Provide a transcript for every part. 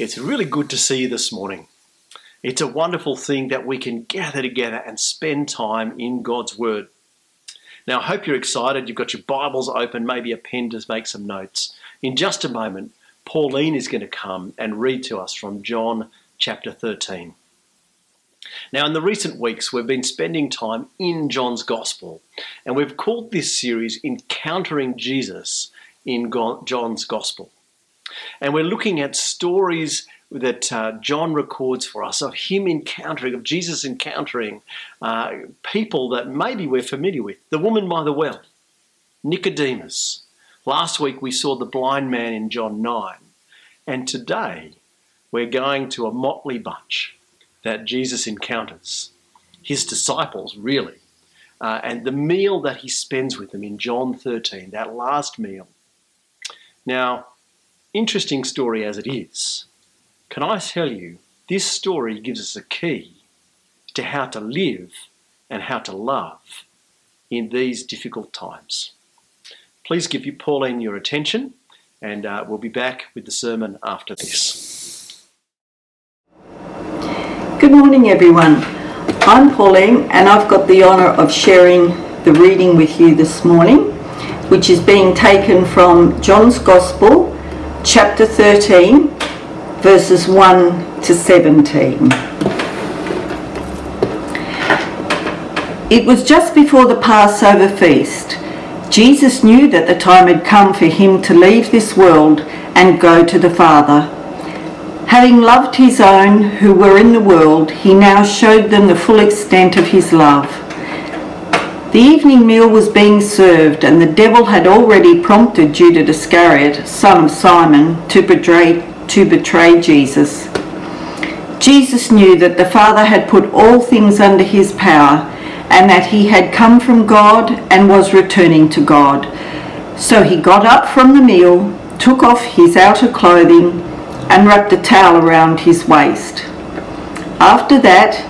It's really good to see you this morning. It's a wonderful thing that we can gather together and spend time in God's Word. Now, I hope you're excited. You've got your Bibles open, maybe a pen to make some notes. In just a moment, Pauline is going to come and read to us from John chapter 13. Now, in the recent weeks, we've been spending time in John's Gospel, and we've called this series Encountering Jesus in John's Gospel. And we're looking at stories that uh, John records for us of him encountering, of Jesus encountering uh, people that maybe we're familiar with. The woman by the well, Nicodemus. Last week we saw the blind man in John 9. And today we're going to a motley bunch that Jesus encounters. His disciples, really. Uh, and the meal that he spends with them in John 13, that last meal. Now, interesting story as it is, can I tell you, this story gives us a key to how to live and how to love in these difficult times. Please give you Pauline your attention, and uh, we'll be back with the sermon after this. Good morning, everyone. I'm Pauline, and I've got the honour of sharing the reading with you this morning, which is being taken from John's Gospel, chapter 13, verses 1 to 17. It was just before the Passover feast. Jesus knew that the time had come for him to leave this world and go to the Father. Having loved his own who were in the world, he now showed them the full extent of his love. The evening meal was being served, and the devil had already prompted Judas Iscariot, son of Simon, to betray, to betray Jesus. Jesus knew that the Father had put all things under his power, and that he had come from God and was returning to God. So he got up from the meal, took off his outer clothing, and wrapped a towel around his waist. After that,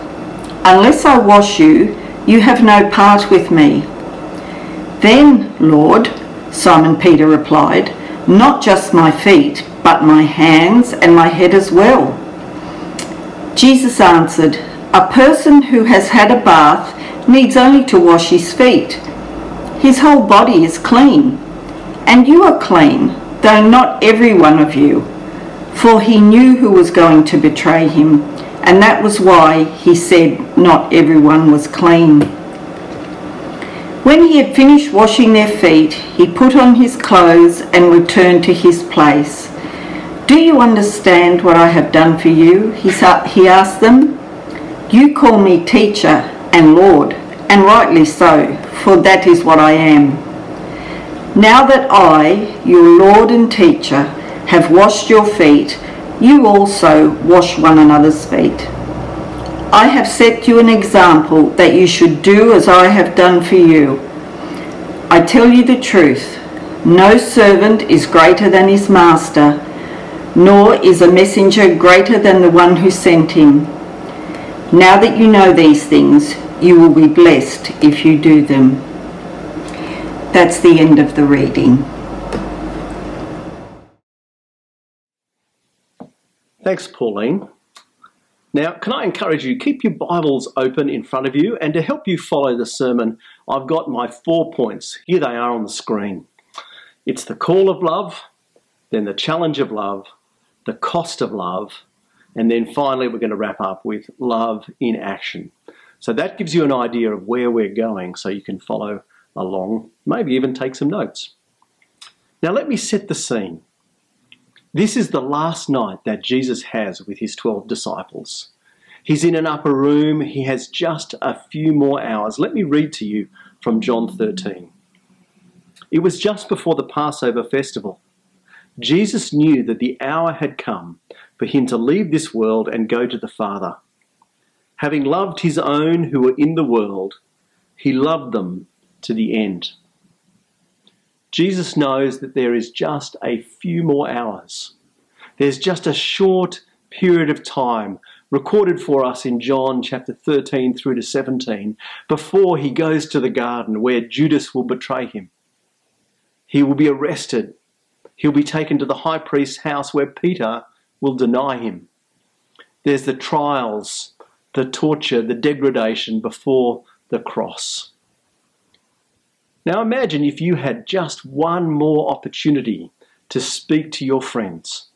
Unless I wash you, you have no part with me. Then, Lord, Simon Peter replied, not just my feet, but my hands and my head as well. Jesus answered, A person who has had a bath needs only to wash his feet. His whole body is clean. And you are clean, though not every one of you. For he knew who was going to betray him and that was why he said not everyone was clean. When he had finished washing their feet, he put on his clothes and returned to his place. Do you understand what I have done for you? He, he asked them. You call me teacher and Lord, and rightly so, for that is what I am. Now that I, your Lord and teacher, have washed your feet, you also wash one another's feet. I have set you an example that you should do as I have done for you. I tell you the truth no servant is greater than his master, nor is a messenger greater than the one who sent him. Now that you know these things, you will be blessed if you do them. That's the end of the reading. Thanks, Pauline. Now, can I encourage you, keep your Bibles open in front of you, and to help you follow the sermon, I've got my four points. Here they are on the screen. It's the call of love, then the challenge of love, the cost of love, and then finally we're going to wrap up with love in action. So that gives you an idea of where we're going so you can follow along, maybe even take some notes. Now, let me set the scene. This is the last night that Jesus has with his 12 disciples. He's in an upper room. He has just a few more hours. Let me read to you from John 13. It was just before the Passover festival. Jesus knew that the hour had come for him to leave this world and go to the Father. Having loved his own who were in the world, he loved them to the end. Jesus knows that there is just a few more hours. There's just a short period of time recorded for us in John chapter 13 through to 17 before he goes to the garden where Judas will betray him. He will be arrested. He'll be taken to the high priest's house where Peter will deny him. There's the trials, the torture, the degradation before the cross. Now imagine if you had just one more opportunity to speak to your friends.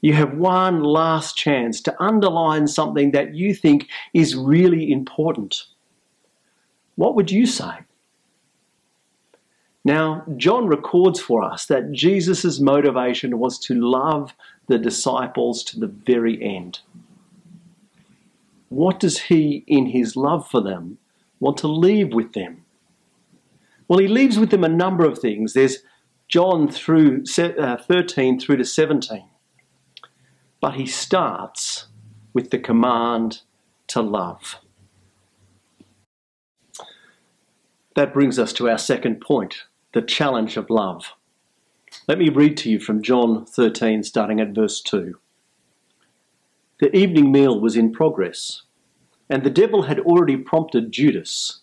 You have one last chance to underline something that you think is really important. What would you say? Now, John records for us that Jesus' motivation was to love the disciples to the very end. What does he, in his love for them, want to leave with them? Well, he leaves with them a number of things. There's John through uh, 13 through to 17. But he starts with the command to love. That brings us to our second point the challenge of love. Let me read to you from John 13, starting at verse 2. The evening meal was in progress, and the devil had already prompted Judas,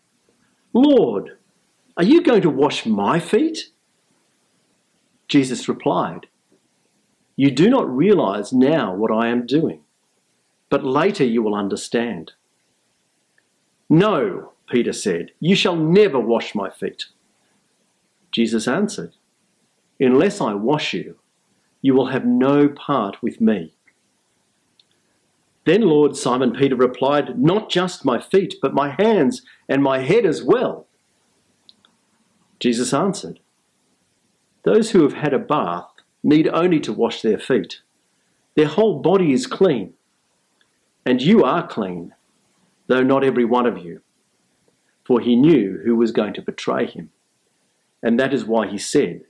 Lord, are you going to wash my feet? Jesus replied, You do not realize now what I am doing, but later you will understand. No, Peter said, you shall never wash my feet. Jesus answered, Unless I wash you, you will have no part with me. Then Lord Simon Peter replied, Not just my feet, but my hands and my head as well. Jesus answered, Those who have had a bath need only to wash their feet. Their whole body is clean. And you are clean, though not every one of you. For he knew who was going to betray him. And that is why he said,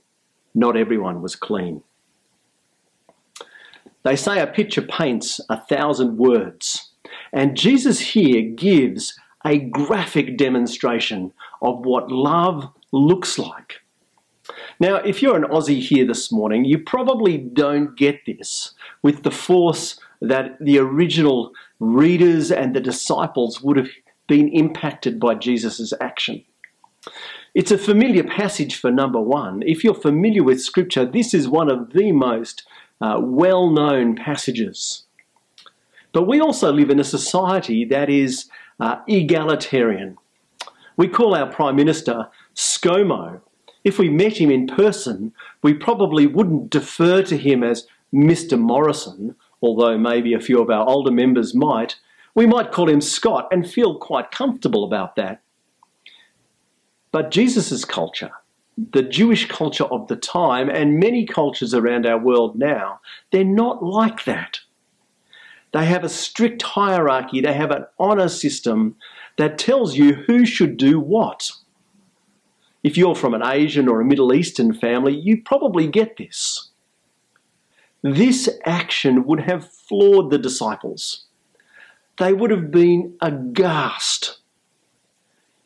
Not everyone was clean. They say a picture paints a thousand words. And Jesus here gives a graphic demonstration of what love looks like. Now, if you're an Aussie here this morning, you probably don't get this with the force that the original readers and the disciples would have been impacted by Jesus' action. It's a familiar passage for number one. If you're familiar with Scripture, this is one of the most uh, well known passages. But we also live in a society that is uh, egalitarian. We call our Prime Minister ScoMo. If we met him in person, we probably wouldn't defer to him as Mr. Morrison, although maybe a few of our older members might. We might call him Scott and feel quite comfortable about that. But Jesus' culture, the Jewish culture of the time, and many cultures around our world now, they're not like that. They have a strict hierarchy, they have an honour system that tells you who should do what. If you're from an Asian or a Middle Eastern family, you probably get this. This action would have floored the disciples. They would have been aghast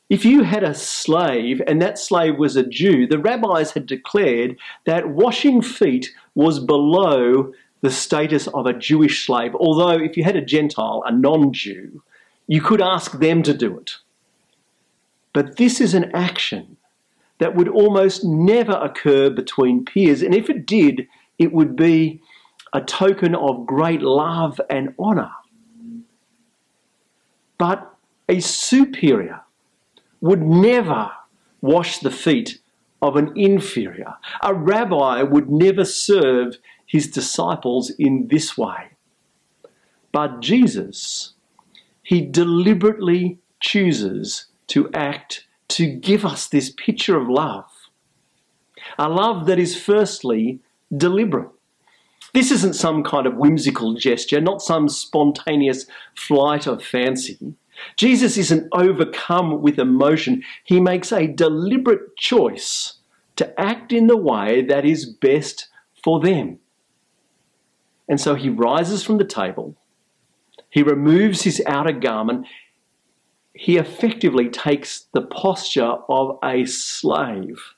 if you had a slave and that slave was a Jew, the rabbis had declared that washing feet was below the status of a Jewish slave, although if you had a Gentile, a non Jew, you could ask them to do it. But this is an action that would almost never occur between peers, and if it did, it would be a token of great love and honour. But a superior would never wash the feet of an inferior. A rabbi would never serve his disciples in this way. But Jesus, he deliberately chooses to act to give us this picture of love. A love that is firstly deliberate. This isn't some kind of whimsical gesture, not some spontaneous flight of fancy. Jesus isn't overcome with emotion. He makes a deliberate choice to act in the way that is best for them. And so he rises from the table, he removes his outer garment, he effectively takes the posture of a slave,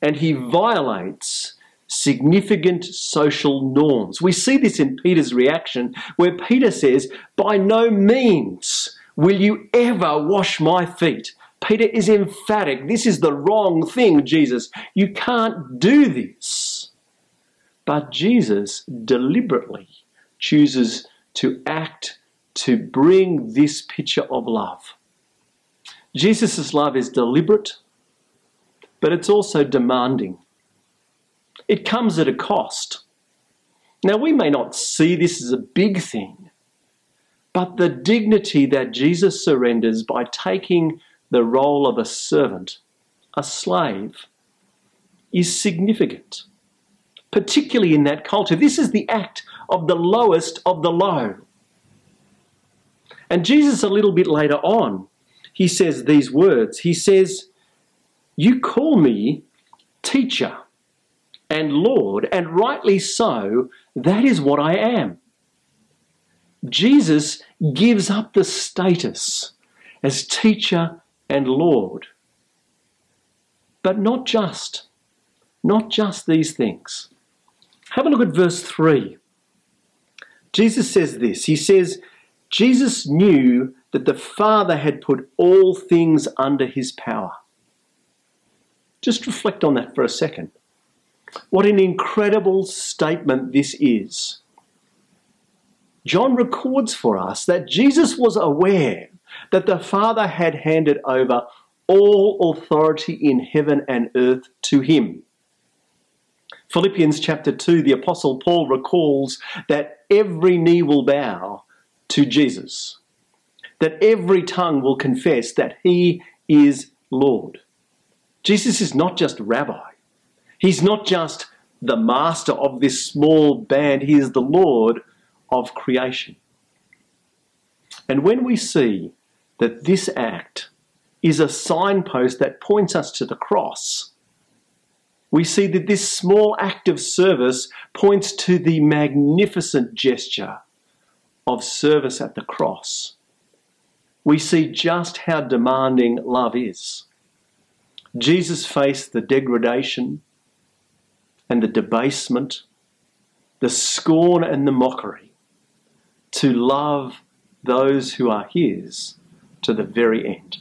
and he violates significant social norms. We see this in Peter's reaction, where Peter says, By no means will you ever wash my feet. Peter is emphatic. This is the wrong thing, Jesus. You can't do this. But Jesus deliberately chooses to act to bring this picture of love. Jesus' love is deliberate, but it's also demanding. It comes at a cost. Now, we may not see this as a big thing, but the dignity that Jesus surrenders by taking the role of a servant, a slave, is significant, particularly in that culture. This is the act of the lowest of the low. And Jesus, a little bit later on, he says these words He says, You call me teacher and Lord, and rightly so, that is what I am. Jesus gives up the status as teacher and Lord. But not just, not just these things. Have a look at verse 3. Jesus says this He says, Jesus knew that the Father had put all things under his power. Just reflect on that for a second. What an incredible statement this is. John records for us that Jesus was aware that the Father had handed over all authority in heaven and earth to him. Philippians chapter 2, the Apostle Paul recalls that every knee will bow to Jesus, that every tongue will confess that he is Lord. Jesus is not just rabbi, he's not just the master of this small band, he is the Lord of creation. And when we see that this act is a signpost that points us to the cross. We see that this small act of service points to the magnificent gesture of service at the cross. We see just how demanding love is. Jesus faced the degradation and the debasement, the scorn and the mockery to love those who are his to the very end.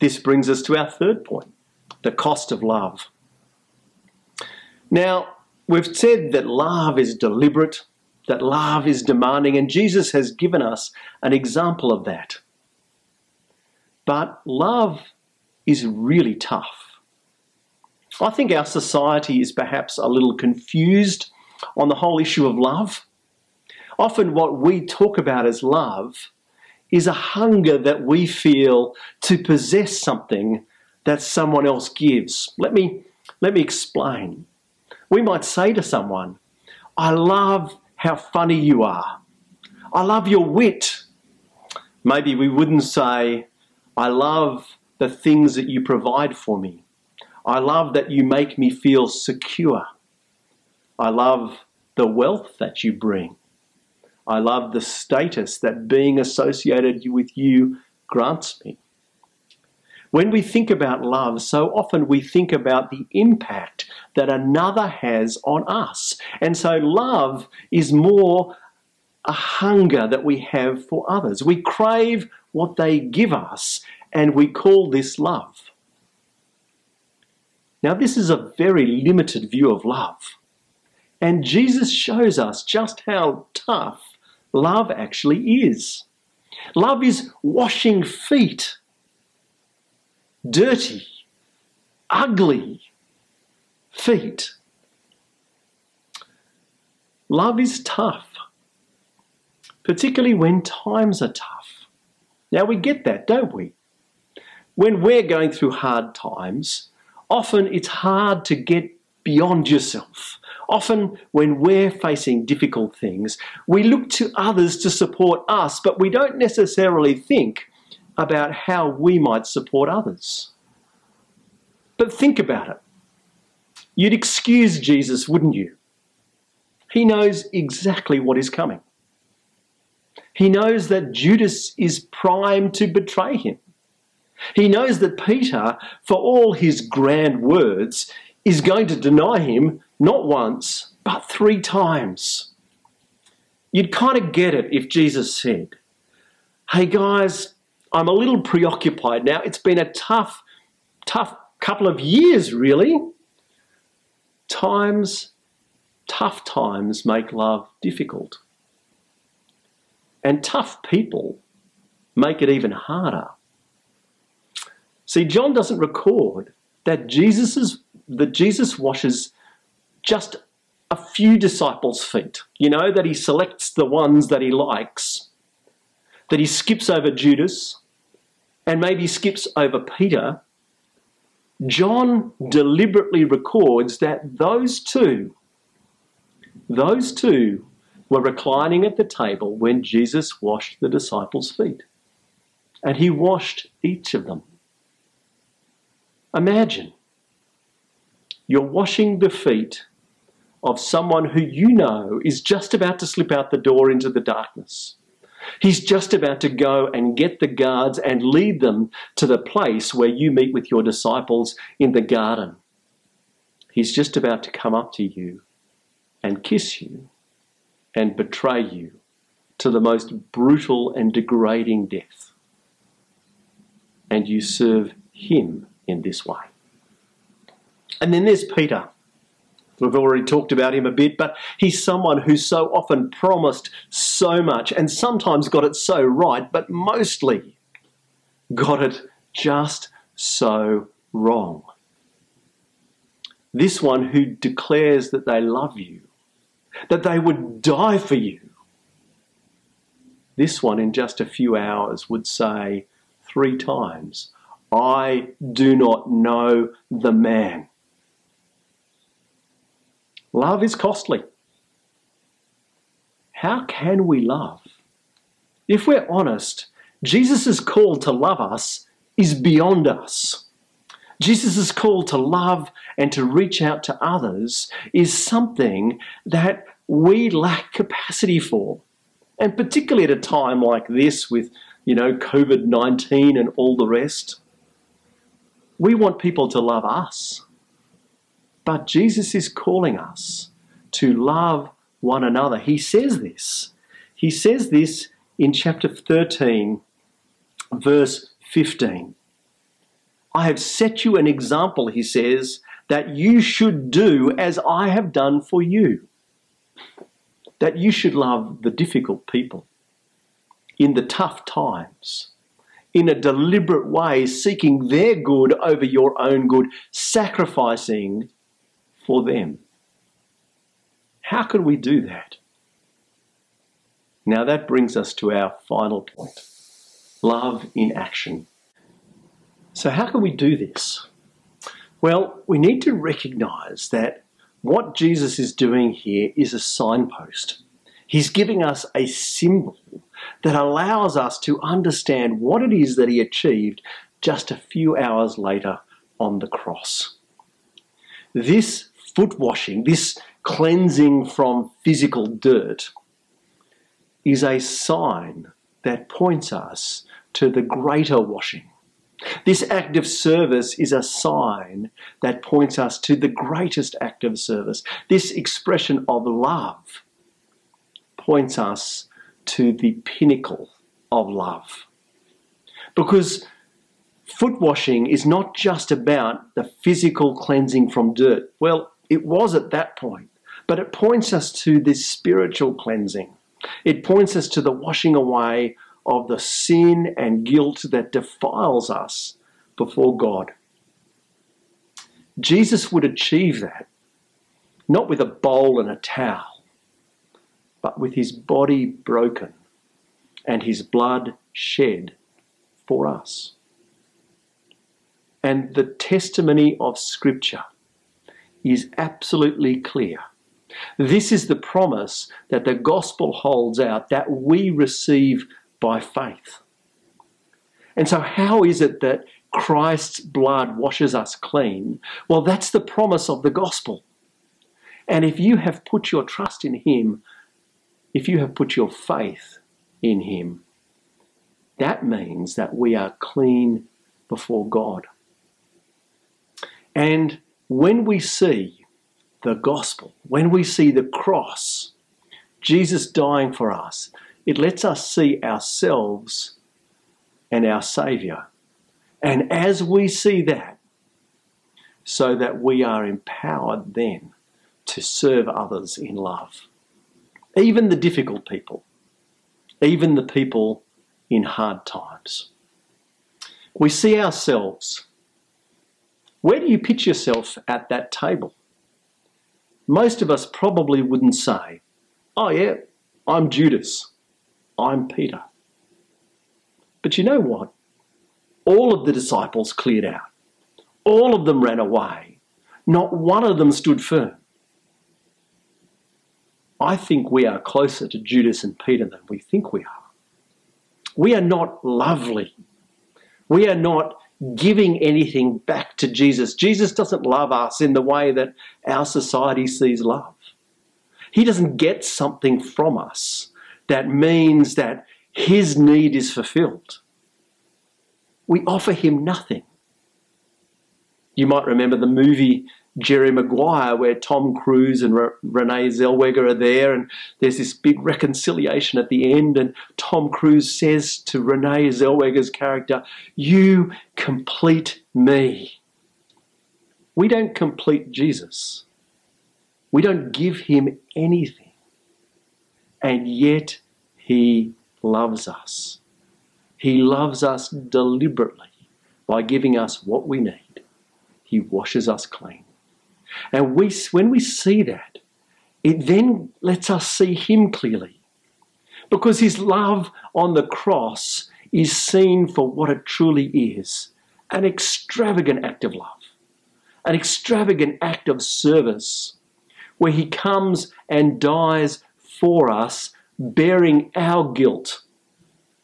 This brings us to our third point the cost of love. Now, we've said that love is deliberate, that love is demanding, and Jesus has given us an example of that. But love is really tough. I think our society is perhaps a little confused on the whole issue of love. Often, what we talk about as love is a hunger that we feel to possess something that someone else gives. Let me, let me explain. We might say to someone, I love how funny you are. I love your wit. Maybe we wouldn't say, I love the things that you provide for me. I love that you make me feel secure. I love the wealth that you bring. I love the status that being associated with you grants me. When we think about love, so often we think about the impact that another has on us. And so love is more a hunger that we have for others. We crave what they give us, and we call this love. Now, this is a very limited view of love. And Jesus shows us just how tough love actually is. Love is washing feet. dirty, ugly feet. Love is tough, particularly when times are tough. Now we get that, don't we? When we're going through hard times, often it's hard to get beyond yourself. Often, when we're facing difficult things, we look to others to support us, but we don't necessarily think about how we might support others. But think about it. You'd excuse Jesus, wouldn't you? He knows exactly what is coming. He knows that Judas is primed to betray him. He knows that Peter, for all his grand words, is going to deny him not once, but three times. You'd kind of get it if Jesus said, Hey guys, I'm a little preoccupied now. It's been a tough, tough couple of years, really. Times, tough times make love difficult. And tough people make it even harder. See, John doesn't record that Jesus's that Jesus washes just a few disciples' feet. You know, that he selects the ones that he likes, that he skips over Judas, and maybe skips over Peter. John deliberately records that those two, those two were reclining at the table when Jesus washed the disciples' feet. And he washed each of them. Imagine you're washing the feet of someone who you know is just about to slip out the door into the darkness. He's just about to go and get the guards and lead them to the place where you meet with your disciples in the garden. He's just about to come up to you and kiss you and betray you to the most brutal and degrading death. And you serve him in this way. And then there's Peter. We've already talked about him a bit, but he's someone who so often promised so much and sometimes got it so right, but mostly got it just so wrong. This one who declares that they love you, that they would die for you. This one, in just a few hours, would say three times, I do not know the man. Love is costly. How can we love? If we're honest, Jesus' call to love us is beyond us. Jesus' call to love and to reach out to others is something that we lack capacity for. And particularly at a time like this with, you know, COVID 19 and all the rest, we want people to love us. But Jesus is calling us to love one another. He says this. He says this in chapter 13, verse 15. I have set you an example, he says, that you should do as I have done for you. That you should love the difficult people in the tough times, in a deliberate way, seeking their good over your own good, sacrificing for them. How can we do that? Now that brings us to our final point love in action. So, how can we do this? Well, we need to recognize that what Jesus is doing here is a signpost. He's giving us a symbol that allows us to understand what it is that he achieved just a few hours later on the cross. This foot washing, this cleansing from physical dirt, is a sign that points us to the greater washing. This act of service is a sign that points us to the greatest act of service. This expression of love points us to the pinnacle of love. Because foot washing is not just about the physical cleansing from dirt. Well, it was at that point. But it points us to this spiritual cleansing. It points us to the washing away of the sin and guilt that defiles us before God. Jesus would achieve that not with a bowl and a towel, but with his body broken and his blood shed for us. And the testimony of Scripture is absolutely clear. This is the promise that the gospel holds out that we receive by faith. And so, how is it that Christ's blood washes us clean? Well, that's the promise of the gospel. And if you have put your trust in Him, if you have put your faith in Him, that means that we are clean before God. And when we see the gospel, when we see the cross, Jesus dying for us, it lets us see ourselves and our Saviour. And as we see that, so that we are empowered then to serve others in love. Even the difficult people, even the people in hard times. We see ourselves where do you pitch yourself at that table? Most of us probably wouldn't say, Oh, yeah, I'm Judas, I'm Peter. But you know what? All of the disciples cleared out, all of them ran away, not one of them stood firm. I think we are closer to Judas and Peter than we think we are. We are not lovely. We are not giving anything back to Jesus. Jesus doesn't love us in the way that our society sees love. He doesn't get something from us that means that his need is fulfilled. We offer him nothing. You might remember the movie Jerry Maguire, where Tom Cruise and Renee Zellweger are there, and there's this big reconciliation at the end. And Tom Cruise says to Renee Zellweger's character, You complete me. We don't complete Jesus, we don't give him anything, and yet he loves us. He loves us deliberately by giving us what we need. He washes us clean. And we, when we see that, it then lets us see Him clearly. Because His love on the cross is seen for what it truly is an extravagant act of love, an extravagant act of service, where He comes and dies for us, bearing our guilt,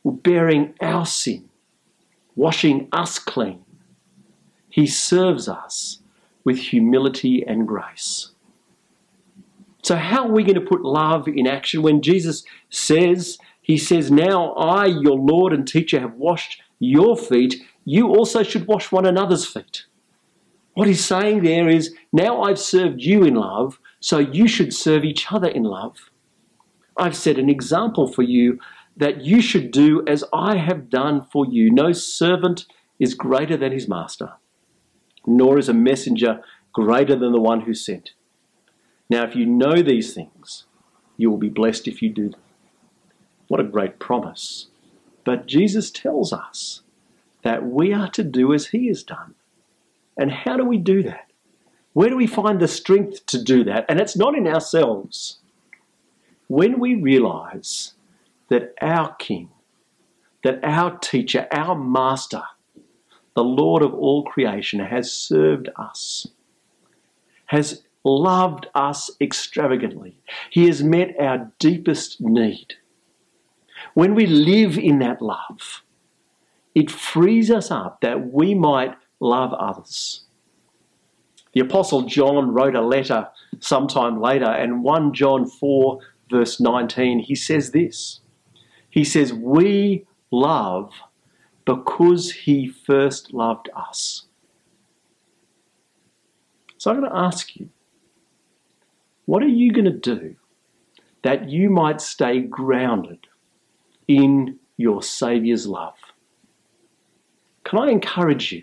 bearing our sin, washing us clean. He serves us with humility and grace. So, how are we going to put love in action when Jesus says, He says, Now I, your Lord and teacher, have washed your feet, you also should wash one another's feet. What he's saying there is, Now I've served you in love, so you should serve each other in love. I've set an example for you that you should do as I have done for you. No servant is greater than his master nor is a messenger greater than the one who sent. Now, if you know these things, you will be blessed if you do them. What a great promise. But Jesus tells us that we are to do as he has done. And how do we do that? Where do we find the strength to do that? And it's not in ourselves. When we realize that our King, that our teacher, our master, the Lord of all creation, has served us, has loved us extravagantly. He has met our deepest need. When we live in that love, it frees us up that we might love others. The Apostle John wrote a letter sometime later, and 1 John 4, verse 19, he says this. He says, We love because he first loved us. So I'm going to ask you, what are you going to do that you might stay grounded in your Saviour's love? Can I encourage you?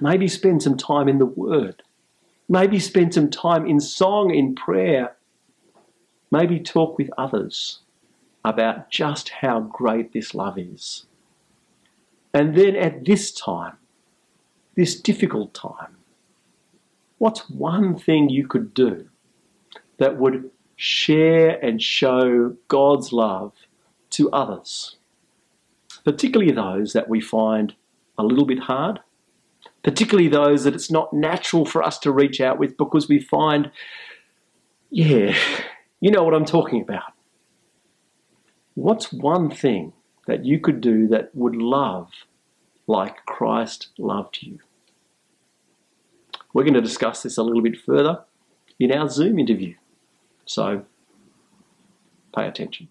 Maybe spend some time in the Word. Maybe spend some time in song, in prayer. Maybe talk with others about just how great this love is. And then at this time, this difficult time, what's one thing you could do that would share and show God's love to others, particularly those that we find a little bit hard, particularly those that it's not natural for us to reach out with because we find, yeah, you know what I'm talking about. What's one thing that you could do that would love like Christ loved you? We're going to discuss this a little bit further in our Zoom interview. So pay attention.